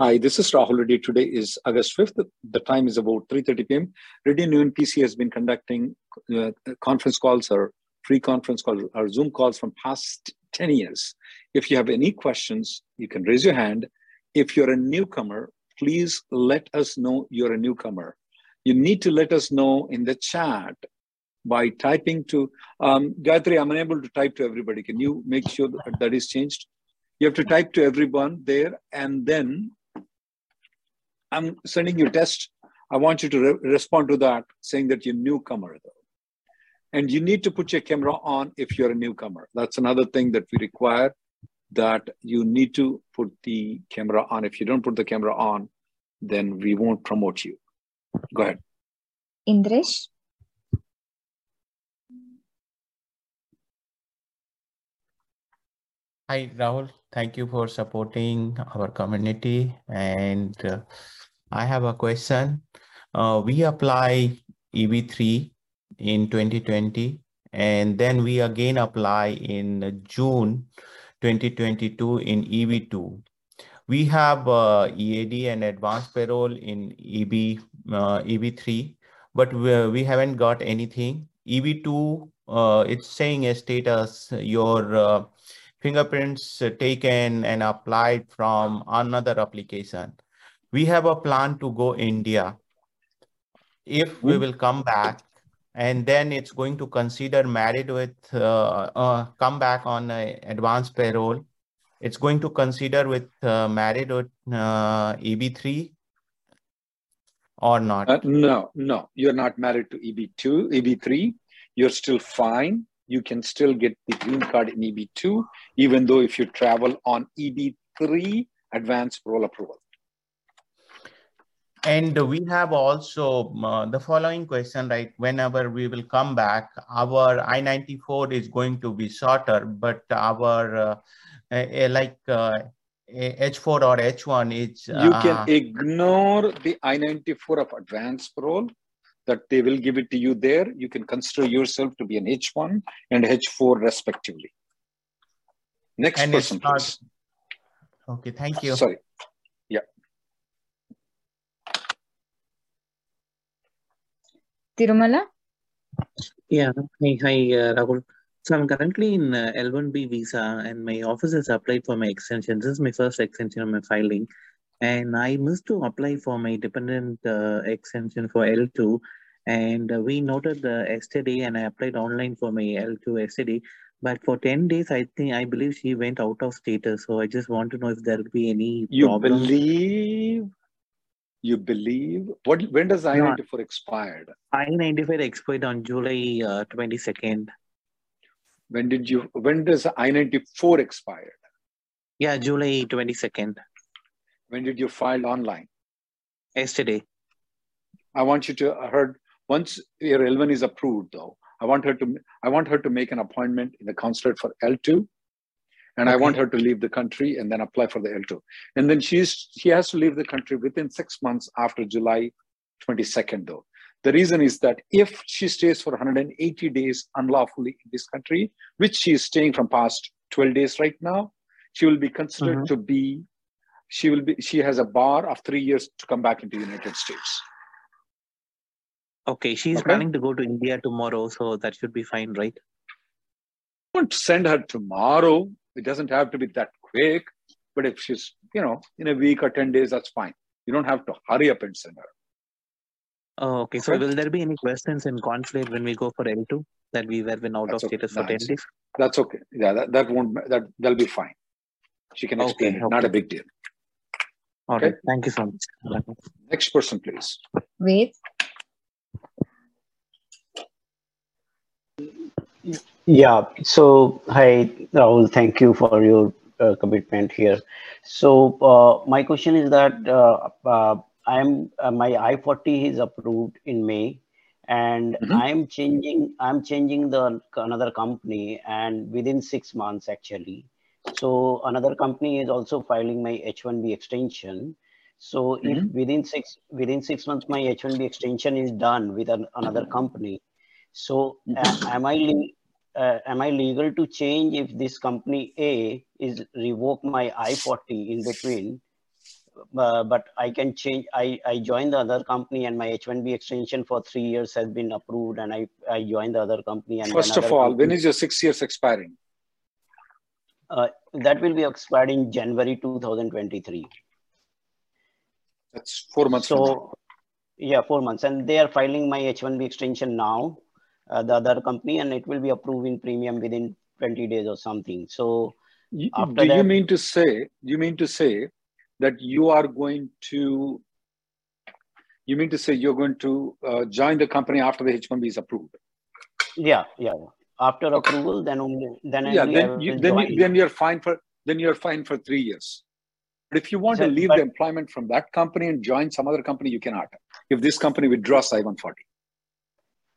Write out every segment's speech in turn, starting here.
Hi, this is Rahul Reddy. Today is August 5th. The time is about 3.30 p.m. Reddy Neumann PC has been conducting uh, conference calls or free conference calls or Zoom calls from past 10 years. If you have any questions, you can raise your hand. If you're a newcomer, please let us know you're a newcomer. You need to let us know in the chat by typing to, um, Gayatri, I'm unable to type to everybody. Can you make sure that that is changed? You have to type to everyone there and then I'm sending you a test. I want you to re- respond to that saying that you're a newcomer though. And you need to put your camera on if you're a newcomer. That's another thing that we require that you need to put the camera on. If you don't put the camera on, then we won't promote you. Go ahead. Indresh. Hi, Rahul. Thank you for supporting our community and uh, I have a question. Uh, we apply EB3 in 2020, and then we again apply in June 2022 in EB2. We have uh, EAD and advanced parole in EB, uh, EB3, but we, we haven't got anything. EB2, uh, it's saying a status, your uh, fingerprints taken and applied from another application we have a plan to go India. If we hmm. will come back, and then it's going to consider married with uh, uh, come back on advanced parole. It's going to consider with uh, married with uh, EB3 or not? Uh, no, no, you're not married to EB2, EB3. You're still fine. You can still get the green card in EB2, even though if you travel on EB3 advanced parole approval. And we have also uh, the following question, right? Whenever we will come back, our I-94 is going to be shorter, but our uh, uh, like H4 or H1 is... You can ignore the I-94 of advanced parole that they will give it to you there. You can consider yourself to be an H1 and H4 respectively. Next and person, please. Okay, thank you. Sorry. Tirumala? Yeah, hi, hi uh, Rahul. So I'm currently in uh, L1B visa and my office has applied for my extension. This is my first extension of my filing. And I missed to apply for my dependent uh, extension for L2. And uh, we noted the yesterday and I applied online for my L2 yesterday. But for 10 days, I think, I believe she went out of status. So I just want to know if there will be any You problem. believe you believe what when does i-94 no, expired? I-94 expired on july uh, 22nd when did you when does i-94 expired yeah july 22nd when did you file online? Yesterday. I want you to uh, heard once your l1 is approved though i want her to i want her to make an appointment in the consulate for l2 and okay. I want her to leave the country and then apply for the L2. And then she's she has to leave the country within six months after July 22nd, though. The reason is that if she stays for 180 days unlawfully in this country, which she is staying from past 12 days right now, she will be considered mm-hmm. to be she will be she has a bar of three years to come back into the United States. Okay, she's okay? planning to go to India tomorrow, so that should be fine, right? Don't send her tomorrow. It doesn't have to be that quick. But if she's you know, in a week or 10 days, that's fine. You don't have to hurry up and send her. Oh, okay. So Okay. will there be any questions in conflict when we go for L2 that we were been out That's of okay. status for 10 days? That's okay. Yeah, that, that won't, that, that'll be fine. She can Okay, explain it. Not a big deal. All Okay. right. Thank you so much. Next person, please. Wait. Yeah. So, hi, Rahul. Thank you for your uh, commitment here. So, uh, my question is that uh, uh, I'm uh, my I-140 is approved in May, and Mhm. I'm changing. I'm changing the another company, and within six months actually. So another company is also filing my H-1B extension. So if within six within six months my H-1B extension is done with an, another company, so uh, am I uh, am I legal to change if this company A is revoke my I-140 in between? Uh, but I can change. I, I joined the other company and my H-1B extension for three years has been approved, and I, I joined the other company. And First of all, company- when is your six years expiring? uh, that will be expired in January 2023. That's four months. So, yeah, four months, and they are filing my H-1B extension now, uh, the other company, and it will be approved in premium within 20 days or something. So, You- do you mean to say, you mean to say that you are going to, you mean to say you're going to uh, join the company after the H1B is approved? yeah, yeah. After Okay. approval, then only then yeah, then you, then, you, then you're fine for, then you're fine for three years. But if you want to leave but- the employment from that company and join some other company, you cannot. If this company withdraws I-140.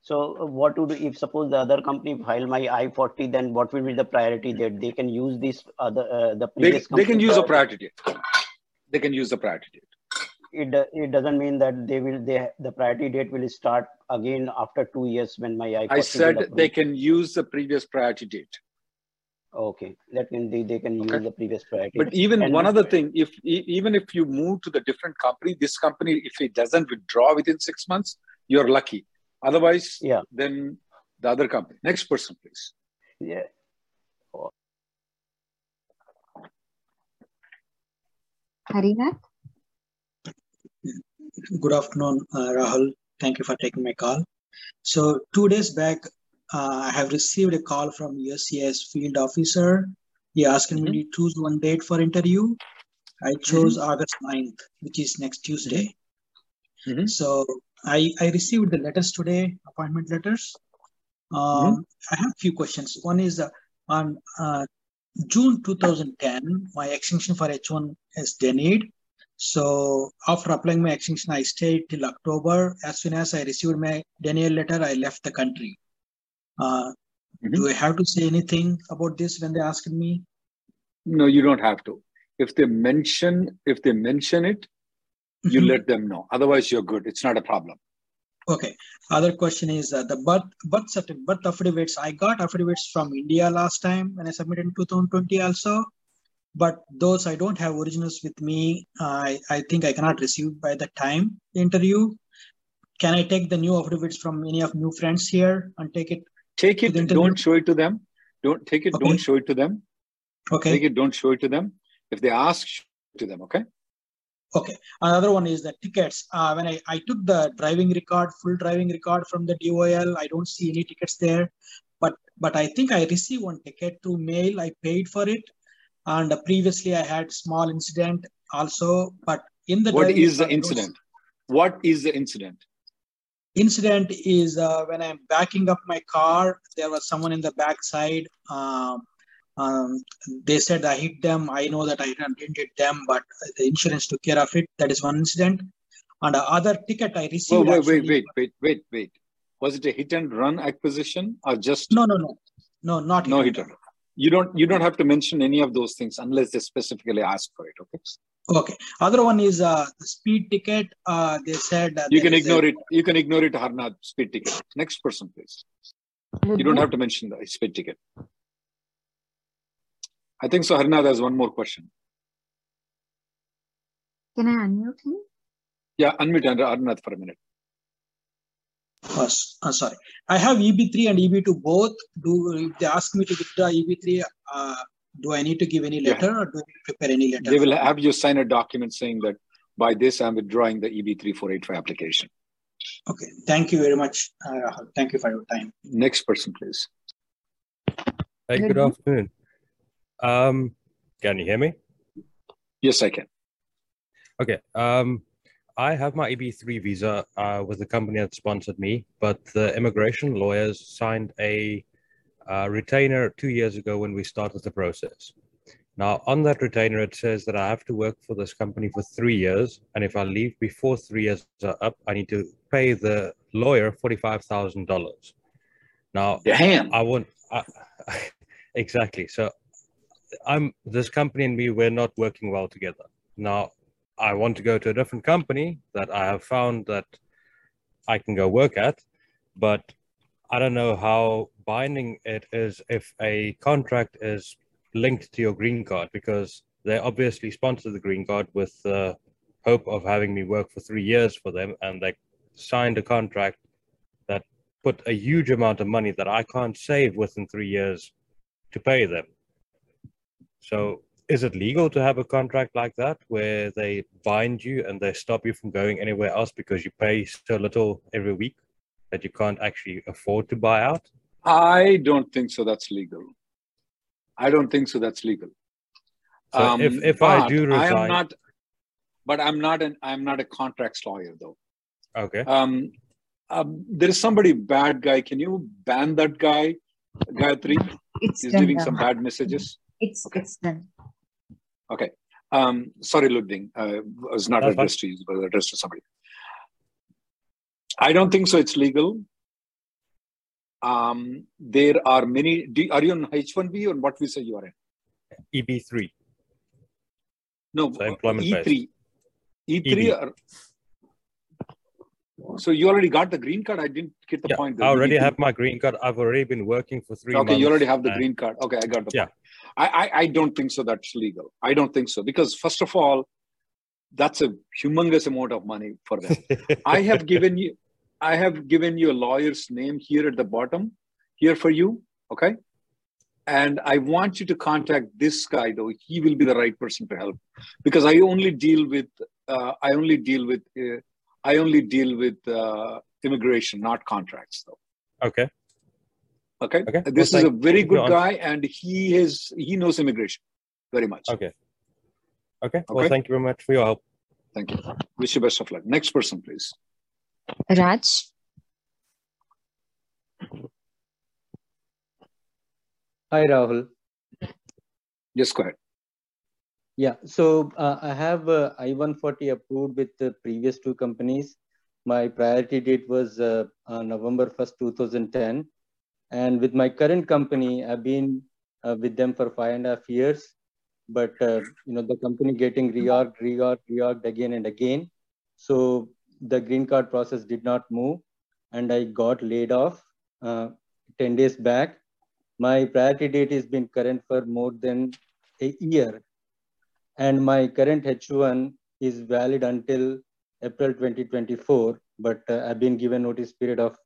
So, uh, what would if suppose the other company file my I-140, then what will be the priority date? They can use this other uh, the They, previous. they can use a priority. date. They can use the priority date. it, do- it doesn't mean that they will they the priority date will start again after two years when my I, I said they can use the previous priority date. okay that means they, they can use the previous priority But even And- one other thing, if even if you move to the different company, this company, if it doesn't withdraw within six months, you're lucky. Otherwise, Yeah. then the other company. Next person, please. yeah Harinath? Good afternoon, uh, Rahul. Thank you for taking my call. So two days back, uh, I have received a call from USCIS field officer. He asked me to choose one date for interview. I chose August 9th, which is next Tuesday. Mhm. So I, I received the letters today, appointment letters. Um, I have a few questions. One is uh, on uh, June 2010, my extension for H1 is denied. So after applying my extension, I stayed till October. As soon as I received my denial letter, I left the country. Uh, Do I have to say anything about this when they asked me? No, you don't have to. If they mention, if they mention it, you Mhm. let them know. Otherwise, you're good. It's not a problem. Okay. Other question is uh, the birth birth certificate, birth affidavits. I got affidavits from India last time when I submitted in 2020 also, but those I don't have originals with me. I I think I cannot receive by the time the interview. Can I take the new affidavits from any of new friends here and take it? Take it. Don't show it to them. Don't take it. Okay. Don't show it to them. Okay. Take it. Don't show it to them. If they ask, show it to them. Okay. Okay. Another one is the tickets. Uh, when I, I took the driving record, full driving record from the DOL, I don't see any tickets there. But but I think I received one ticket through mail. I paid for it. And previously I had small incident also. But in the What is the incident? What is the incident? incident is uh, when I'm backing up my car, there was someone in the backside. Um, um, they said I hit them. I know that I didn't hit them, but the insurance took care of it. That is one incident. And the other ticket I received. wait, actually- wait, wait, wait, wait, wait. Was it a hit and run acquisition or just No, no, no, no, not no hit and run? You don't you don't have to mention any of those things unless they specifically ask for it. Okay. Okay. Other one is uh, the speed ticket. Uh, they said uh, You can is a- ignore it. You can ignore it, Harnath, speed ticket. Next person, please. You don't have to mention the speed ticket. I think so. Harnath has one more question. Can I unmute him? Yeah, unmute Harnath for a minute. Oh, s- uh, sorry. I have EB3 and EB2 both. Do if they ask me to withdraw EB3, uh, do I need to give any letter yeah. or do I prepare any letter? They will have you sign a document saying that by this I'm withdrawing the EB3485 application. Okay, thank you very much, uh, Thank you for your time. Next person, please. Hey, good afternoon. Um, can you hear me? Yes, I can. Okay. Um, I have my EB3 visa uh, with the company that sponsored me, but the immigration lawyers signed a uh, retainer two years ago when we started the process. Now, on that retainer, it says that I have to work for this company for three years, and if I leave before three years are up, I need to pay the lawyer forty-five thousand dollars. Now, Damn. I want I, exactly. So, I'm this company and me. We're not working well together. Now, I want to go to a different company that I have found that I can go work at, but I don't know how binding it is if a contract is linked to your green card because they obviously sponsor the green card with the hope of having me work for three years for them and they signed a contract that put a huge amount of money that I can't save within three years to pay them. So is it legal to have a contract like that where they bind you and they stop you from going anywhere else because you pay so little every week that you can't actually afford to buy out? I don't think so. That's legal. I don't think so. That's legal. So um, if, if I do resign, I am not, but I'm not an I'm not a contracts lawyer though. Okay. Um, um, there is somebody bad guy. Can you ban that guy, Gayatri? It's He's done leaving some bad messages. It's Okay. it's done. Okay. Um, sorry, Ludwig. Uh, was not That's fine. addressed to you, but addressed to somebody. I don't think so. It's legal. Um, there are many. Do, are you on H1B or what visa you are in? EB3. No, So employment E3. E3 EB. are. So you already got the green card. I didn't get the Yeah, point. I already EB3. have my green card. I've already been working for three Okay, months. you already have the green card. Okay, I got the Yeah. point. I, I I don't think so. That's legal. I don't think so because first of all, that's a humongous amount of money for them. I have given you, I have given you a lawyer's name here at the bottom, here for you. Okay. And I want you to contact this guy though. He will be the right person to help because I only deal with, uh, I only deal with, uh, I only deal with uh, immigration, not contracts though. okay. Okay. Okay. This Well, is a very good guy and he is, he knows immigration very much. Okay. Okay. Well, Okay. thank you very much for your help. Thank you. Wish you best of luck. Next person, please. Raj, Hi, Rahul. Just go ahead. Yeah, so uh, I have uh, I-140 approved with the previous two companies. My priority date was uh, uh, November 1st, 2010. And with my current company, I've been uh, with them for five and a half years. But, uh, you know, the company getting reorged, reorged, reorged again and again. So the green card process did not move. And I got laid off uh, 10 days back. My priority date has been current for more than a year and my current H1 is valid until April 2024, but uh, I've been given notice period of,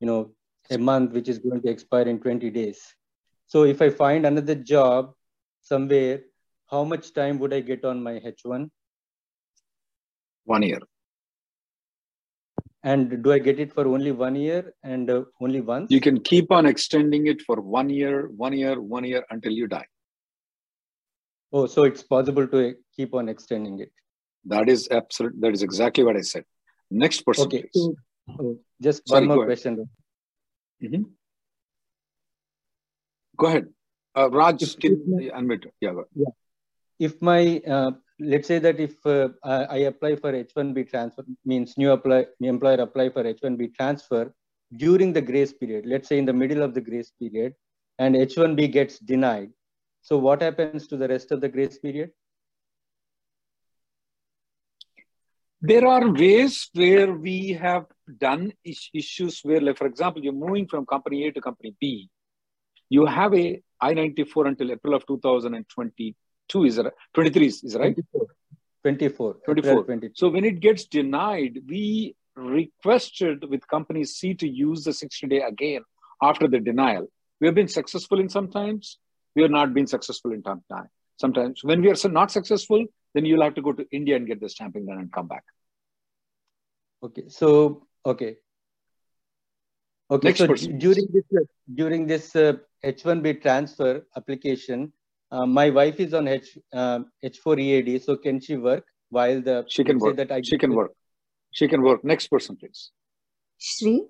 you know, a month, which is going to expire in 20 days. So if I find another job somewhere, how much time would I get on my H1? One year. And do I get it for only one year and uh, only once? You can keep on extending it for one year, one year, one year until you die. Oh, so it's possible to keep on extending it. That is absolute. That is exactly what I said. Next person, Okay, please. oh, just Sorry, one more question. Mhm. Go ahead. Uh, Raj, If- can if my-. Yeah, ahead. if my uh, let's say that if uh, I, I apply for H1B transfer means new apply new employer apply for H1B transfer during the grace period let's say in the middle of the grace period and H1B gets denied so what happens to the rest of the grace period There are ways where we have done is- issues where, like, for example, you're moving from company A to company B. You have a I-94 until April of 2022, is it? 23, is right? 24 24 24. April 22. So when it gets denied, we requested with company C to use the 60 day again after the denial. We have been successful in sometimes, we have not been successful in time. Sometimes when we are not successful, then you'll have to go to India and get the stamping done and come back. Okay. So okay. Okay. Next so person, during this uh, during this uh, H1B transfer application, uh, my wife is on H uh, H4 EAD. So can she work while the she can work? That I she can work. She can work. Next person, please. Shri.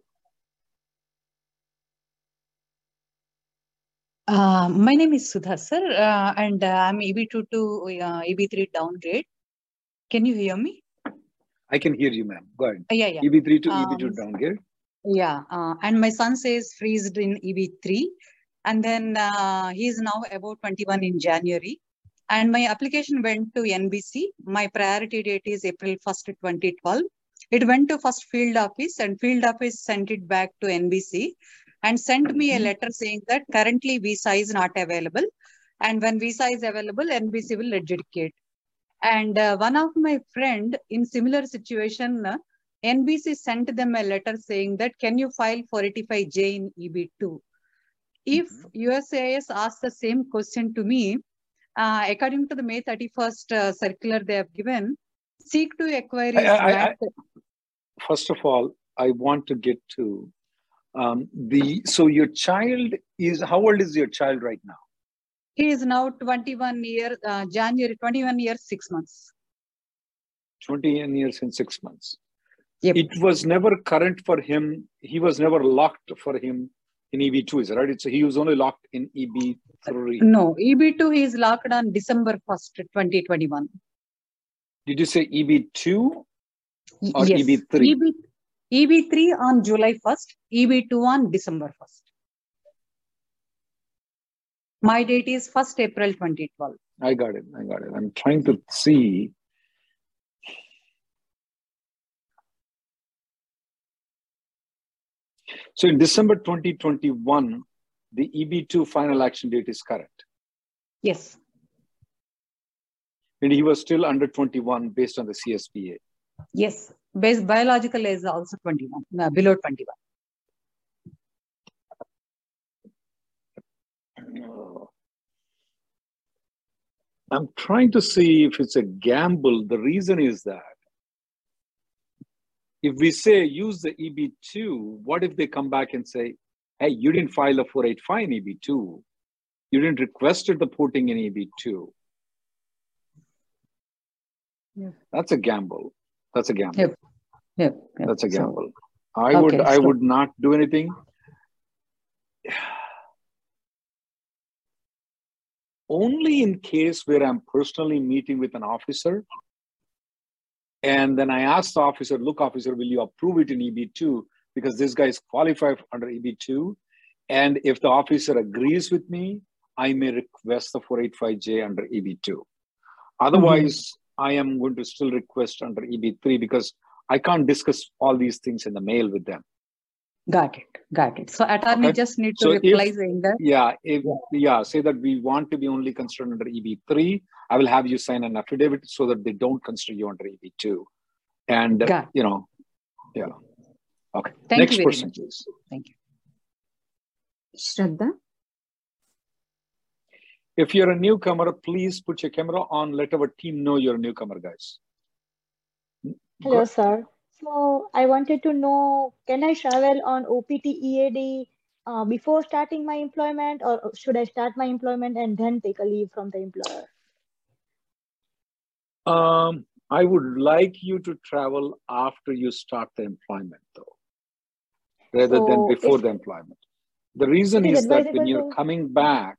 Uh, my name is Sudha, sir, uh, and uh, I'm EB2 to uh, EB3 downgrade. Can you hear me? I can hear you, ma'am. Go ahead. yeah, yeah. EB3 to um, EB2 downgrade. Yeah, uh, and my son says freezed in EB3, and then uh, he is now about 21 in January. And my application went to NBC. My priority date is April 1st, 2012. It went to first field office, and field office sent it back to NBC and sent me a mm-hmm. letter saying that currently visa is not available. And when visa is available, NBC will adjudicate. And uh, one of my friend in similar situation, uh, NBC sent them a letter saying that, can you file 485J in EB2? If mm-hmm. USCIS asks the same question to me, uh, according to the May 31st uh, circular they have given, seek to acquire. I, I, I, first of all, I want to get to um, the so your child is how old is your child right now? He is now 21 year uh, January 21 years six months. 21 years and six months. Yep. It was never current for him. He was never locked for him in EB2, is it right? So he was only locked in EB3. No, EB2 he is locked on December 1st, 2021. Did you say EB2 or yes. EB3? EB, EB3 on July 1st, EB2 on December 1st. My date is 1st April 2012. I got it. I got it. I'm trying to see. So in December 2021, the EB2 final action date is correct. Yes. And he was still under 21 based on the CSPA. Yes. Base biological is also 21, uh, below 21. I'm trying to see if it's a gamble. The reason is that if we say use the EB2, what if they come back and say, hey, you didn't file a 485 in EB2. You didn't request the porting in EB2. Yeah. That's a gamble. That's a gamble. Yep. Yep. yep. That's a gamble. So, I would I would not do anything. Only in case where I'm personally meeting with an officer, and then I ask the officer, look, officer, will you approve it in EB2? Because this guy is qualified under EB2. And if the officer agrees with me, I may request the 485J under EB2. Otherwise, mm-hmm. I am going to still request under EB3 because I can't discuss all these things in the mail with them. Got it. Got it. So attorney okay. just need to so reply if, saying that. Yeah, if, yeah. Yeah. Say that we want to be only considered under EB3. I will have you sign an affidavit so that they don't consider you under EB2. And uh, you know, yeah. Okay. Thank Next you person, much. please. Thank you. Shraddha. If you're a newcomer, please put your camera on. Let our team know you're a newcomer, guys. Hello, sir. So I wanted to know, can I travel on OPT EAD uh, before starting my employment or should I start my employment and then take a leave from the employer? Um, I would like you to travel after you start the employment though, rather so than before if, the employment. The reason is that when you're to... coming back,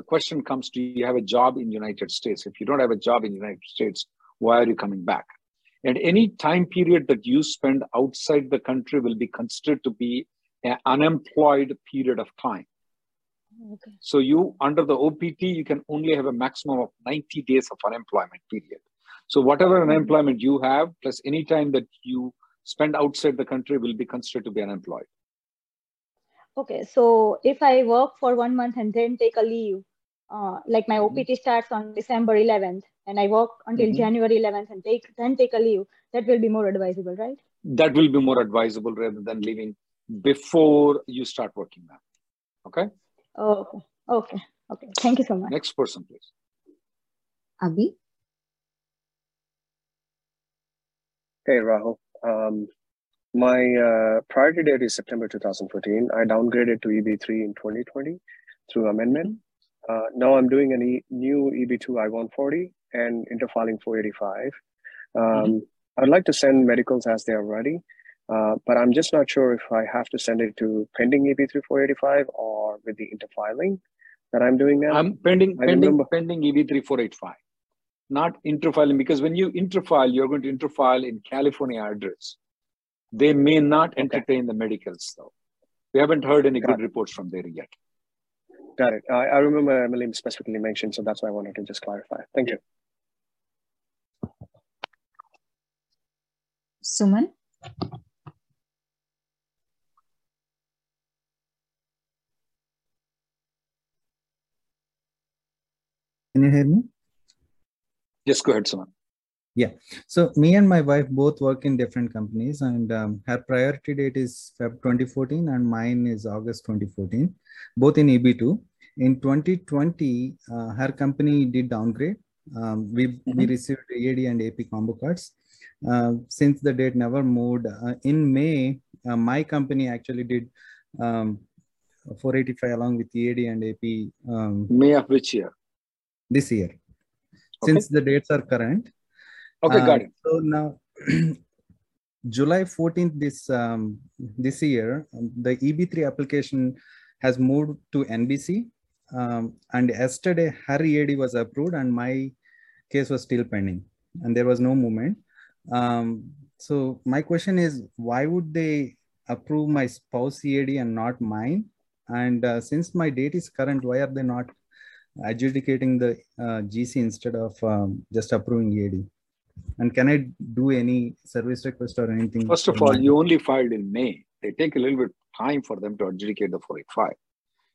the question comes do you have a job in United States. If you don't have a job in United States, why are you coming back? And any time period that you spend outside the country will be considered to be an unemployed period of time. Okay. So you under the OPT, you can only have a maximum of 90 days of unemployment period. So whatever unemployment you have, plus any time that you spend outside the country will be considered to be unemployed. Okay, so if I work for one month and then take a leave, uh, like my OPT mm-hmm. starts on December 11th, and I work until mm-hmm. January 11th and take then take a leave, that will be more advisable, right? That will be more advisable rather than leaving before you start working now. Okay. Oh, okay. Okay, thank you so much. Next person, please. Abhi? Hey, Rahul. Um, my uh, priority date is September 2014. I downgraded to EB3 in 2020 through amendment. Uh, now I'm doing a e new EB2 I-140 and interfiling 485. Um, mm-hmm. I'd like to send medicals as they are ready, uh, but I'm just not sure if I have to send it to pending EB3 485 or with the interfiling that I'm doing now. I'm pending, I pending, remember. pending EB3 485 not interfiling because when you interfile, you're going to interfile in California address. They may not entertain okay. the medicals though. We haven't heard any Got good it. reports from there yet. Got it. I, I remember Emily specifically mentioned, so that's why I wanted to just clarify. Thank you. Suman? Can you hear me? Just go ahead, Suman. Yeah. So me and my wife both work in different companies, and um, her priority date is Feb 2014, and mine is August 2014, both in EB2. In 2020, uh, her company did downgrade. Um, we, mm-hmm. we received AD and AP combo cards. Uh, since the date never moved, uh, in May, uh, my company actually did um, 485 along with AD and AP. Um, May of which year? This year since the dates are current. Okay, got um, it. So now, July 14th this um, this year, the EB3 application has moved to NBC. Um, and yesterday, Harry EAD was approved and my case was still pending and there was no movement. Um, so my question is, why would they approve my spouse EAD and not mine? And uh, since my date is current, why are they not adjudicating the uh, GC instead of um, just approving EAD? And can I do any service request or anything? First of all, you only filed in May. They take a little bit time for them to adjudicate the 485.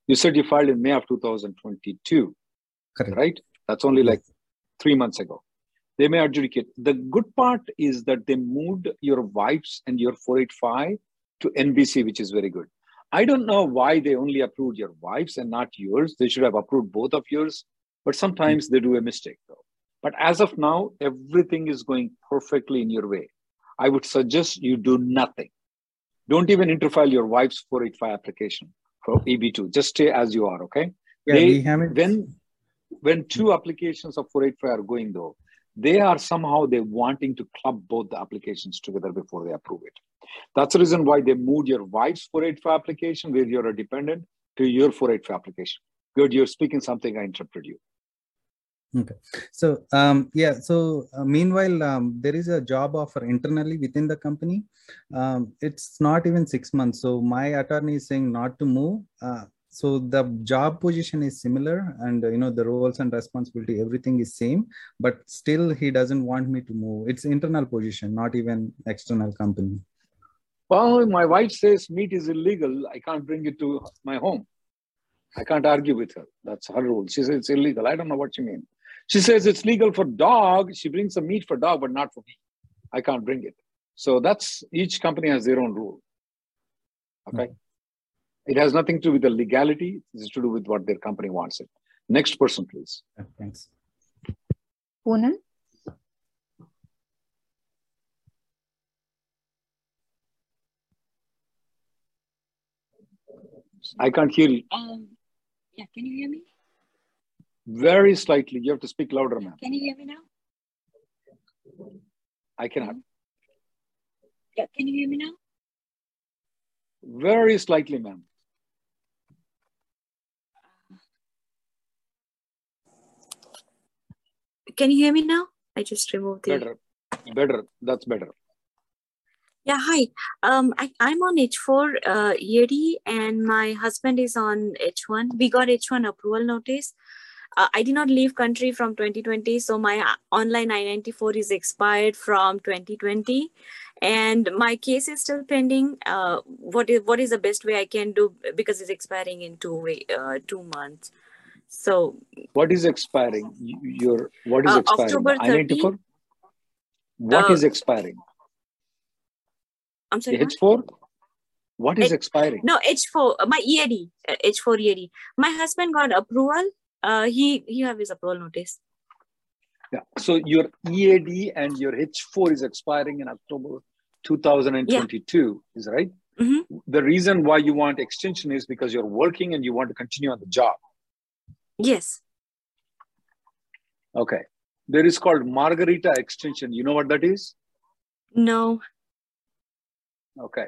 You said you filed in May of 2022, Correct. right? That's only like three months ago. They may adjudicate. The good part is that they moved your wife's and your 485 to NBC, which is very good. I don't know why they only approved your wife's and not yours. They should have approved both of yours, but sometimes they do a mistake though. But as of now, everything is going perfectly in your way. I would suggest you do nothing. Don't even interfile your wife's 485 application for EB2. Just stay as you are, okay? Yeah, they, we haven't... When, when two applications of 485 are going though, they are somehow they wanting to club both the applications together before they approve it. That's the reason why they moved your wife's 485 application, where you're a dependent, to your 485 application. Good, you're speaking something, I interrupted you. Okay. So, um, yeah, so uh, meanwhile, um, there is a job offer internally within the company. Um, it's not even six months. So, my attorney is saying not to move. Uh, so the job position is similar and uh, you know the roles and responsibility everything is same but still he doesn't want me to move it's internal position not even external company well, my wife says meat is illegal. I can't bring it to my home. I can't argue with her. That's her rule. She says it's illegal. I don't know what she means. She says it's legal for dog. She brings some meat for dog, but not for me. I can't bring it. So that's each company has their own rule. Okay. Mm-hmm. It has nothing to do with the legality. It's to do with what their company wants it. Next person, please. Thanks. Poonam? I can't hear you. Um, yeah, can you hear me? Very slightly. You have to speak louder, ma'am. Can you hear me now? I cannot. Yeah, can you hear me now? Very slightly, ma'am. Can you hear me now? I just removed the... Better. Better. That's better. Yeah, hi. Um, I, I'm on H4 uh, EAD and my husband is on H1. We got H1 approval notice. Uh, I did not leave country from 2020, so my uh, online I-94 is expired from 2020, and my case is still pending. Uh, what is what is the best way I can do because it's expiring in two way, uh, two months. So what is expiring? Your what is uh, expiring? October 30, I-94. What uh, is expiring? I'm sorry. H4? What is H- expiring? No, H4, my EAD, H4 EAD. My husband got approval Uh, he he have his approval notice. Yeah. So your EAD and your H4 is expiring in October 2022, yeah. is right? Mm-hmm. The reason why you want extension is because you're working and you want to continue on the job. Yes. Okay. There is called Margarita extension. You know what that is? No. Okay.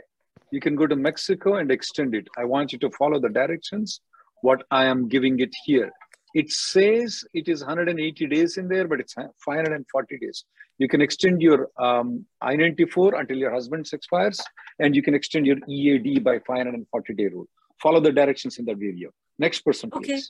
You can go to Mexico and extend it. I want you to follow the directions, what I am giving it here. It says it is 180 days in there, but it's 540 days. You can extend your um, I-94 until your husband's expires, and you can extend your EAD by 540 day rule. Follow the directions in that video. Next person, please. Okay,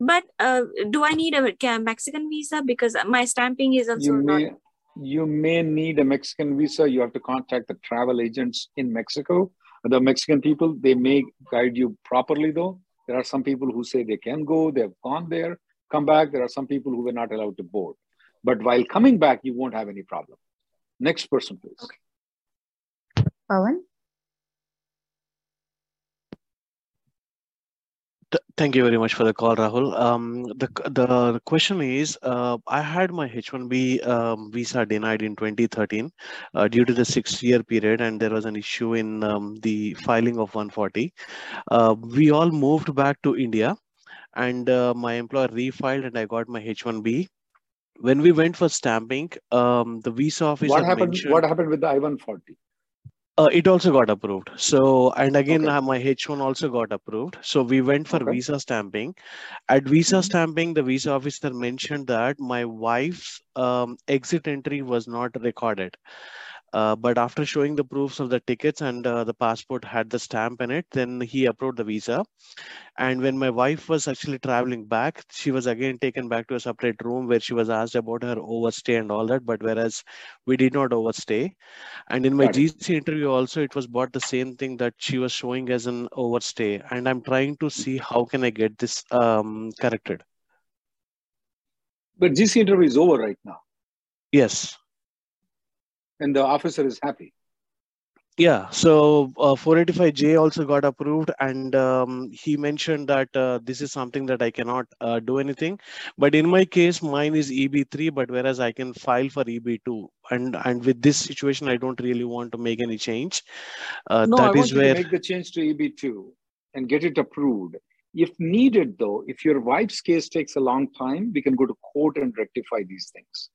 but uh, do I need a Mexican visa because my stamping is also you may, not... You may need a Mexican visa. You have to contact the travel agents in Mexico. The Mexican people, they may guide you properly though. There are some people who say they can go, they've gone there, come back. There are some people who were not allowed to board. But while coming back, you won't have any problem. Next person, please. Okay. Pawan? Thank you very much for the call, Rahul. Um, the, the question is, uh, I had my H-1B um, visa denied in 2013 uh, due to the six-year period, and there was an issue in um, the filing of 140. Uh, we all moved back to India, and uh, my employer refiled, and I got my H-1B. When we went for stamping, um, the visa officer what happened? mentioned... What happened with the I-140? Uh, it also got approved. So, and again, okay. my H1 also got approved. So we went for okay. visa stamping. At visa mm-hmm. stamping, the visa officer mentioned that my wife's um, exit entry was not recorded. Uh, but after showing the proofs of the tickets and uh, the passport had the stamp in it, then he approved the visa. And when my wife was actually traveling back, she was again taken back to a separate room where she was asked about her overstay and all that. But whereas we did not overstay. And in my GC interview also, it was bought the same thing that she was showing as an overstay. And I'm trying to see how can I get this um, corrected. But GC interview is over right now. Yes and the officer is happy. Yeah, so uh, 485J also got approved, and um, he mentioned that uh, this is something that I cannot uh, do anything. But in my case, mine is EB3, but whereas I can file for EB2, and and with this situation, I don't really want to make any change. Uh, no, that I is want where to make the change to EB2 and get it approved. If needed, though, if your wife's case takes a long time, we can go to court and rectify these things.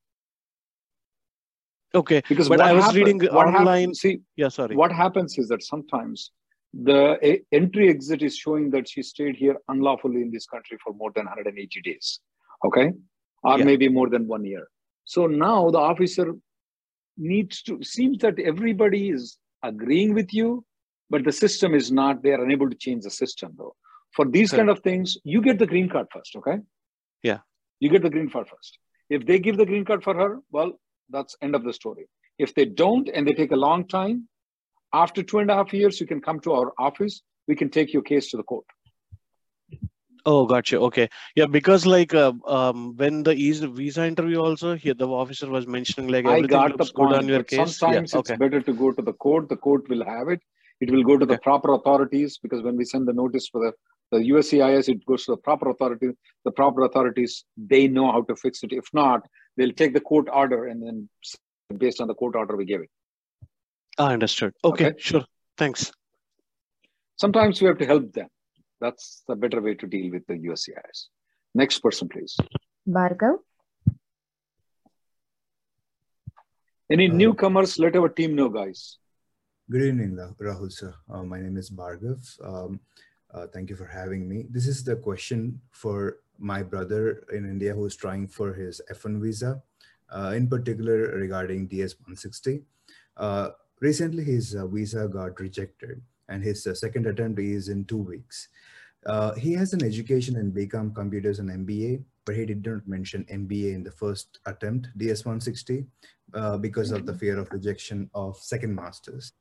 Okay, because but I was happen, reading online. Happens, see, yeah, sorry. What happens is that sometimes the entry exit is showing that she stayed here unlawfully in this country for more than 180 days. Okay, or yeah. maybe more than one year. So now the officer needs to seems that everybody is agreeing with you, but the system is not. They are unable to change the system though. For these kind of things, you get the green card first. Okay. Yeah. You get the green card first. If they give the green card for her, well, that's end of the story. If they don't and they take a long time, after two and a half years, you can come to our office. We can take your case to the court. Oh, gotcha. Okay. Yeah, because like uh, um, when the visa interview also here, the officer was mentioning like everything I got looks the point, good on your case. Sometimes yeah, it's better to go to the court. The court will have it. It will go to okay. the proper authorities because when we send the notice for the, the USCIS, it goes to the proper authority. The proper authorities, they know how to fix it. If not, they'll take the court order and then based on the court order we gave it. I understood. Okay, okay, sure. Thanks. Sometimes we have to help them. That's the better way to deal with the USCIS. Next person, please. Bhargav. Any uh, newcomers, let our team know, guys. Good evening, Rahul sir. Uh, my name is Bhargav. Um, uh, thank you for having me. This is the question for my brother in India who's trying for his F1 visa uh, in particular regarding DS-160. Uh, recently, his uh, visa got rejected and his uh, second attempt is in two weeks. Uh, he has an education in BCom Computers and MBA, but he did not mention MBA in the first attempt, DS-160, uh, because of the fear of rejection of second masters.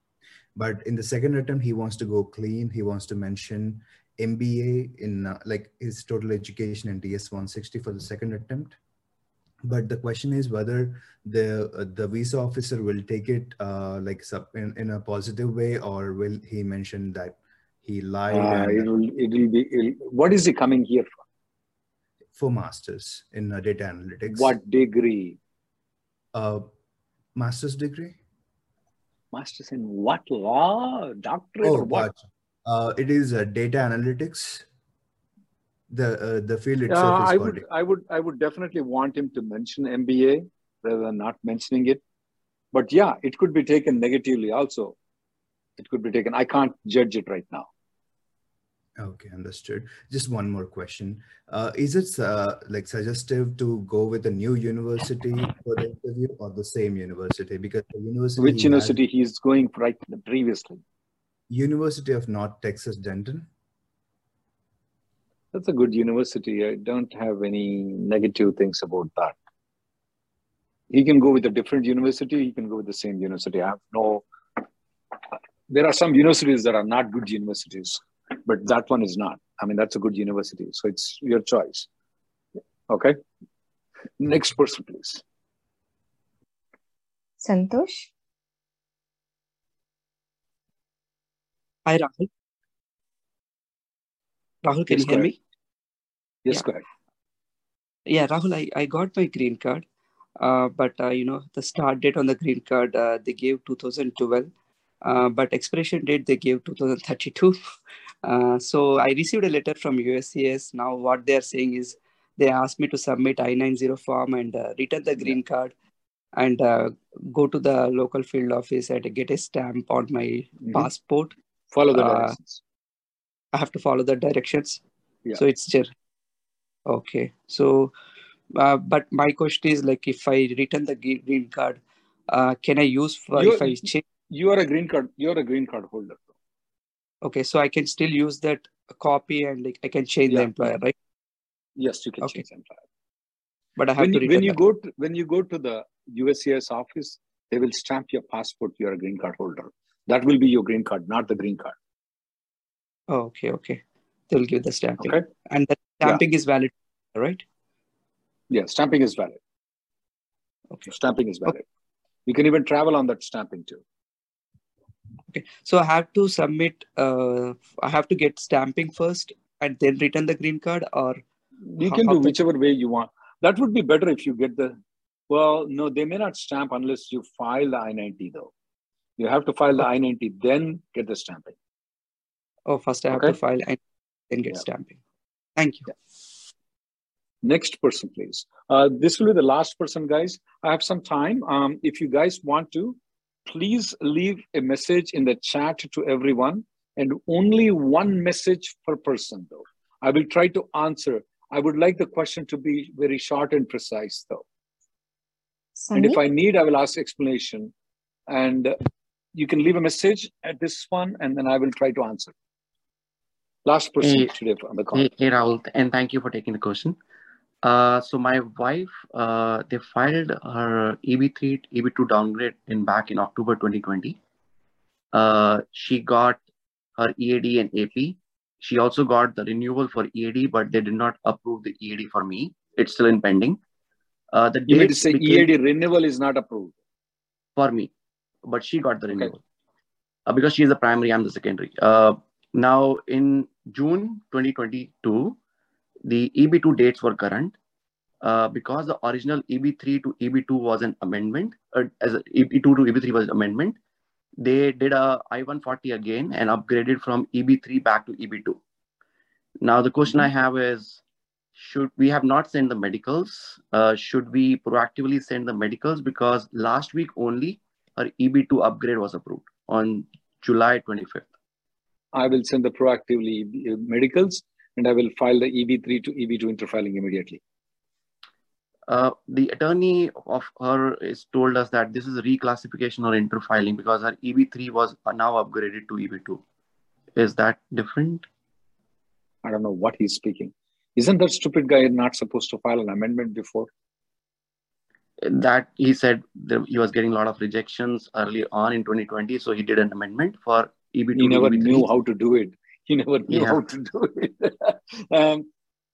But in the second attempt, he wants to go clean. He wants to mention MBA in like his total education in DS-160 for the second attempt but the question is whether the uh, the visa officer will take it uh, like in, in a positive way or will he mention that he lied uh, it will it will be it'll, what is he coming here for for masters in uh, data analytics. What degree? Uh, master's degree. Master's in what law? Doctorate Oh, or what? gotcha. Uh, it is uh, data analytics. The uh, the field itself is I would, I would, I would definitely want him to mention MBA rather than not mentioning it. But yeah, it could be taken negatively also. It could be taken. I can't judge it right now. Okay, understood. Just one more question. Uh, is it uh, like suggestive to go with a new university for the interview or the same university? Because the university Which he university he's going right previously? University of North Texas Denton. That's a good university. I don't have any negative things about that. He can go with a different university. He can go with the same university. I have no. There are some universities that are not good universities, but that one is not. I mean, that's a good university. So it's your choice. Okay. Next person, please. Santosh. Hi, Rahul. Rahul, can Yes, you hear me? Yes, Yeah. go ahead. Yeah, Rahul, I, I got my green card, uh, but uh, you know the start date on the green card uh, they gave 2012, uh, but expiration date they gave 2032. Uh, so I received a letter from USCIS. Now what they are saying is they asked me to submit I-90 form and uh, return the green card and uh, go to the local field office and get a stamp on my Mhm. passport. Follow the Uh, directions. I have to follow the directions. Yeah. So it's just okay. So, uh, but my question is like, if I return the green card, uh, can I use for You're- if I change? You are a green card. You're a green card holder. Okay, so I can still use that copy and like I can change the employer, right? Yes, you can Okay. change employer. But I have when to you, when you that. go to, when you go to the USCIS office, they will stamp your passport. You're a green card holder. That will be your green card, not the green card. Oh, okay, okay. They'll give the stamping, Okay. and the Yeah. stamping is valid, right? Yeah, stamping is valid. Okay. Stamping is valid. You can even travel on that stamping too. Okay, so I have to submit. Uh, I have to get stamping first and then return the green card, or You how- can do whichever way you want. That would be better if you get the. Well, no, they may not stamp unless you file the I ninety though. You have to file the I ninety, then get the stamping. Oh, first I have Okay. to file and then get Yeah. stamping. Thank you. Next person, please. Uh, this will be the last person, guys. I have some time. Um, if you guys want to, please leave a message in the chat to everyone and only one message per person, though. I will try to answer. I would like the question to be very short and precise, though. And if I need, I will ask explanation. And uh, you can leave a message at this one, and then I will try to answer. Last person Hey, today on the call. hey, hey, Rahul, and thank you for taking the question. Uh, so my wife, uh, they filed her EB3, EB2 downgrade in back in October 2020. Uh, she got her EAD and AP. She also got the renewal for EAD, but they did not approve the EAD for me. It's still in pending. Uh, the You need to say became- EAD renewal is not approved. for me, but she got the renewal uh, because she's the primary, I'm the secondary. Uh, now in June 2022, the EB2 dates were current. Uh, because the original EB3 to EB2 was an amendment, uh, as EB2 to EB3 was amendment, they did a I-140 again and upgraded from EB3 back to EB2. Now the question I have is, should we have not sent the medicals? Uh, should we proactively send the medicals? Because last week only her EB2 upgrade was approved on July 25th. I will send the proactively uh, medicals and I will file the EB3 to EB2 interfiling immediately. Uh, the attorney of her is told us that this is a reclassification or interfiling because her EB3 was now upgraded to EB2. Is that different? I don't know what he's speaking. Isn't that stupid guy not supposed to file an amendment before? That he said that he was getting a lot of rejections early on in 2020, so he did an amendment for EB2 He never EB3. knew how to do it. He never knew Yeah. how to do it. um,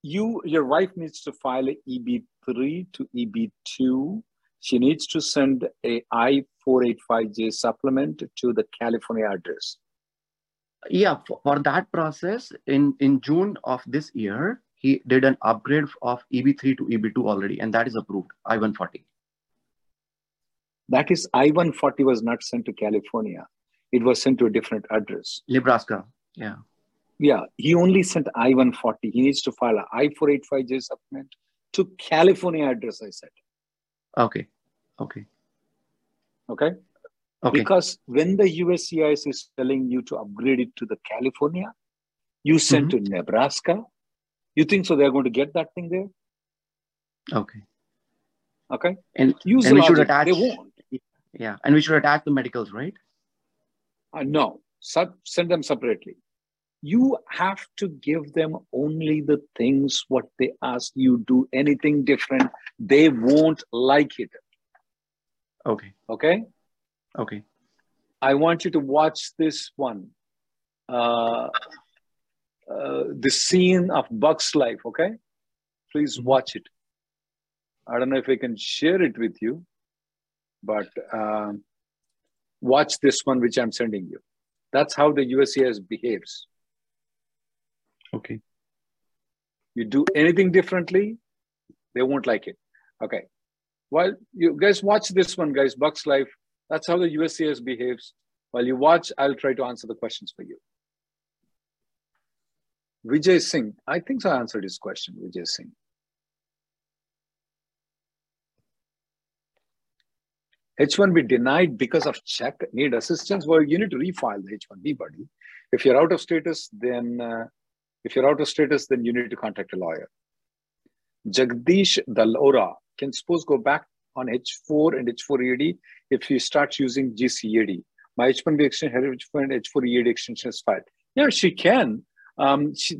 you, your wife needs to file a EB3 to EB2. She needs to send a I-485J supplement to the California address. Yeah, for, for that process, in, in June of this year, he did an upgrade of EB3 to EB2 already, and that is approved, I-140. That is, I-140 was not sent to California. It was sent to a different address. Nebraska, yeah. Yeah, he only sent I-140. He needs to file a I-485J supplement to California address, I said. Okay, okay. Okay? Okay. Because when the USCIS is telling you to upgrade it to the California, you sent Mm-hmm. to Nebraska. You think so they're going to get that thing there? Okay. Okay. And, Use and the we should attach. They won't. Yeah, and we should attack the medicals, right? Uh, no, sub, send them separately. You have to give them only the things what they ask you. Do anything different, they won't like it. Okay. Okay. Okay. I want you to watch this one. Uh, uh, the scene of Buck's life. Okay. Please watch it. I don't know if I can share it with you, but um, watch this one which I'm sending you. That's how the USCIS behaves. Okay. You do anything differently, they won't like it. Okay. While you guys watch this one, guys, Bug's Life, that's how the USCIS behaves. While you watch, I'll try to answer the questions for you. Vijay Singh, I think I answered his question, Vijay Singh. H1B denied because of check, need assistance. Well, you need to refile the H1B, buddy. If you're out of status, then uh, if you're out of status, then you need to contact a lawyer. Jagdish Dalora can suppose go back on H4 and H4 EAD if you start using GCEAD. My H1B extension, her H4 and H4 EAD extension is filed. Yeah, she can. Um, she,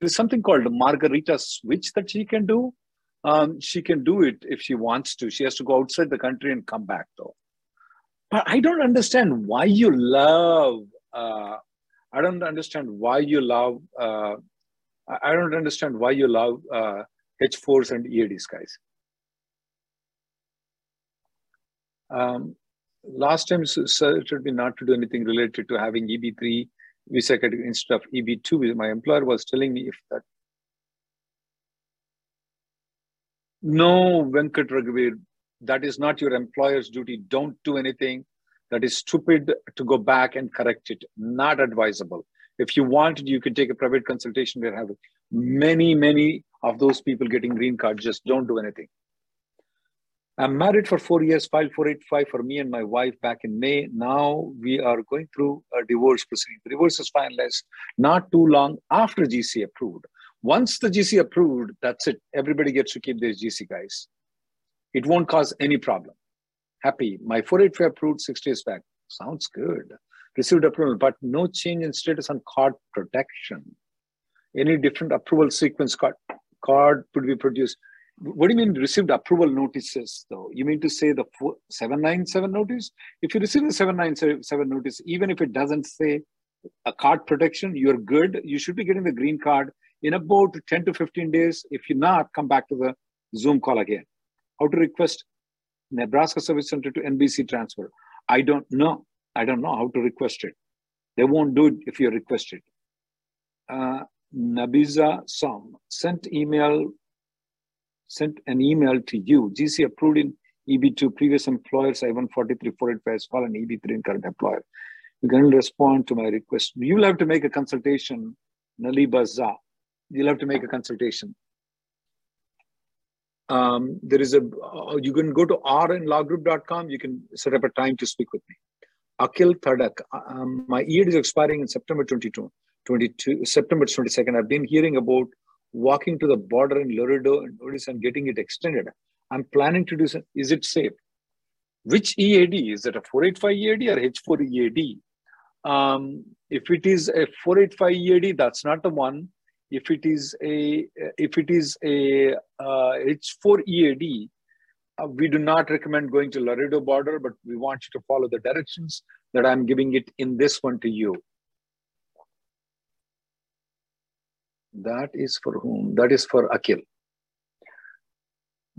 there's something called Margarita switch that she can do. Um, she can do it if she wants to. She has to go outside the country and come back though. But I don't understand why you love. Uh, I don't understand why you love. Uh, I don't understand why you love uh, H4s and EADs, guys. Um, last time, sir, it should be not to do anything related to having EB3 visa instead of EB2. My employer was telling me if that. No, Venkat Raghuveer, that is not your employer's duty. Don't do anything. That is stupid to go back and correct it. Not advisable. If you wanted, you could take a private consultation. We're having many, many of those people getting green card. Just don't do anything. I'm married for four years, filed 485 for me and my wife back in May. Now we are going through a divorce proceeding. The divorce is finalized not too long after GC approved. Once the GC approved, that's it. Everybody gets to keep their GC, guys. It won't cause any problem. Happy. My 485 approved six days back. Sounds good. Received approval, but no change in status on card production. Any different approval sequence card, card could be produced. What do you mean received approval notices though? You mean to say the 797 notice? If you receive the 797 notice, even if it doesn't say a card production, you're good. You should be getting the green card in about 10 to 15 days. If you're not, come back to the Zoom call again. How to request Nebraska Service Center to NBC transfer? I don't know. I don't know how to request it. They won't do it if you request it. Uh, Nabiza Som sent email, sent an email to you. GC approved in EB2 previous employers I-143 485 has fallen EB3 in current employer. You can respond to my request. You'll have to make a consultation, Naliba Za. You'll have to make a consultation. Um, there is a, uh, you can go to rnlawgroup.com. You can set up a time to speak with me. Akil Thadak, um, my EAD is expiring in September 22, 22, September 22nd. I've been hearing about walking to the border in Laredo and Odisha and getting it extended. I'm planning to do some, is it safe? Which EAD? Is it a 485 EAD or H4 EAD? Um, if it is a 485 EAD, that's not the one. If it is a if it is a uh, H4 EAD, uh, we do not recommend going to Laredo border, but we want you to follow the directions that I'm giving it in this one to you. That is for whom? That is for Akil.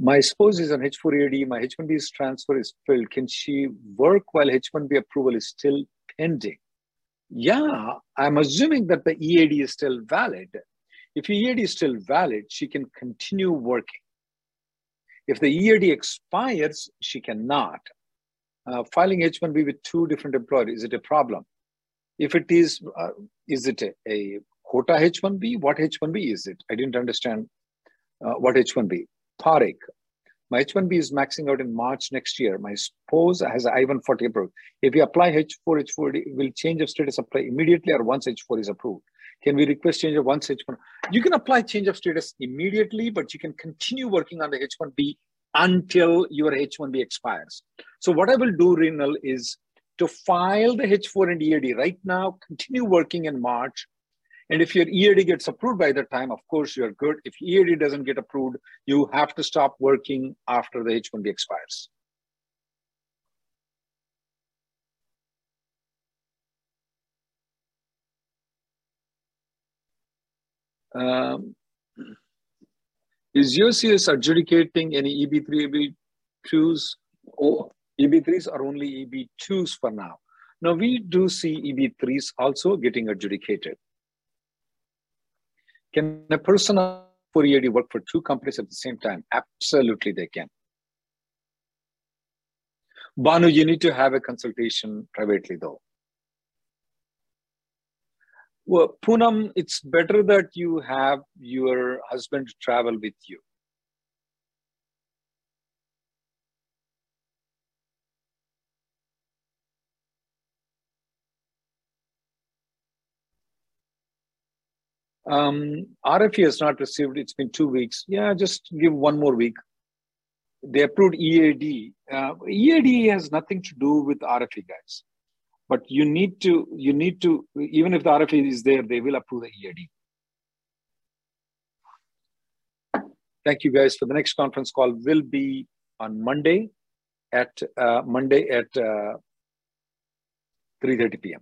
My spouse is on H4EAD. My H1B transfer is filled. Can she work while H1B approval is still pending? Yeah, I'm assuming that the EAD is still valid. If your EAD is still valid, she can continue working. If the EAD expires, she cannot. Uh, filing H-1B with two different employers, is it a problem? If it is, uh, is it a, a quota H-1B? What H-1B is it? I didn't understand uh, what H-1B. Tariq, my H-1B is maxing out in March next year. My spouse has I-140 approved. If we apply H-4, H-4 will change of status apply immediately or once H-4 is approved? Can we request change of once H-1? You can apply change of status immediately, but you can continue working on the H-1B until your H-1B expires. So what I will do, Renal, is to file the H-4 and EAD right now, continue working in March, and if your EAD gets approved by the time, of course, you're good. If EAD doesn't get approved, you have to stop working after the H-1B expires. Um, is USCIS adjudicating any EB3, EB2s? Oh, EB3s are only EB2s for now. Now we do see EB3s also getting adjudicated. Can a person for EAD work for two companies at the same time? Absolutely, they can. Banu, you need to have a consultation privately, though. Well, Poonam, it's better that you have your husband travel with you. Um, RFE has not received, it's been two weeks. Yeah, just give one more week. They approved EAD. Uh, EAD has nothing to do with RFE, guys. But you need to, you need to, even if the RFE is there, they will approve the EAD. Thank you, guys. For the next conference call will be on Monday at uh, Monday at uh, 3.30 p.m.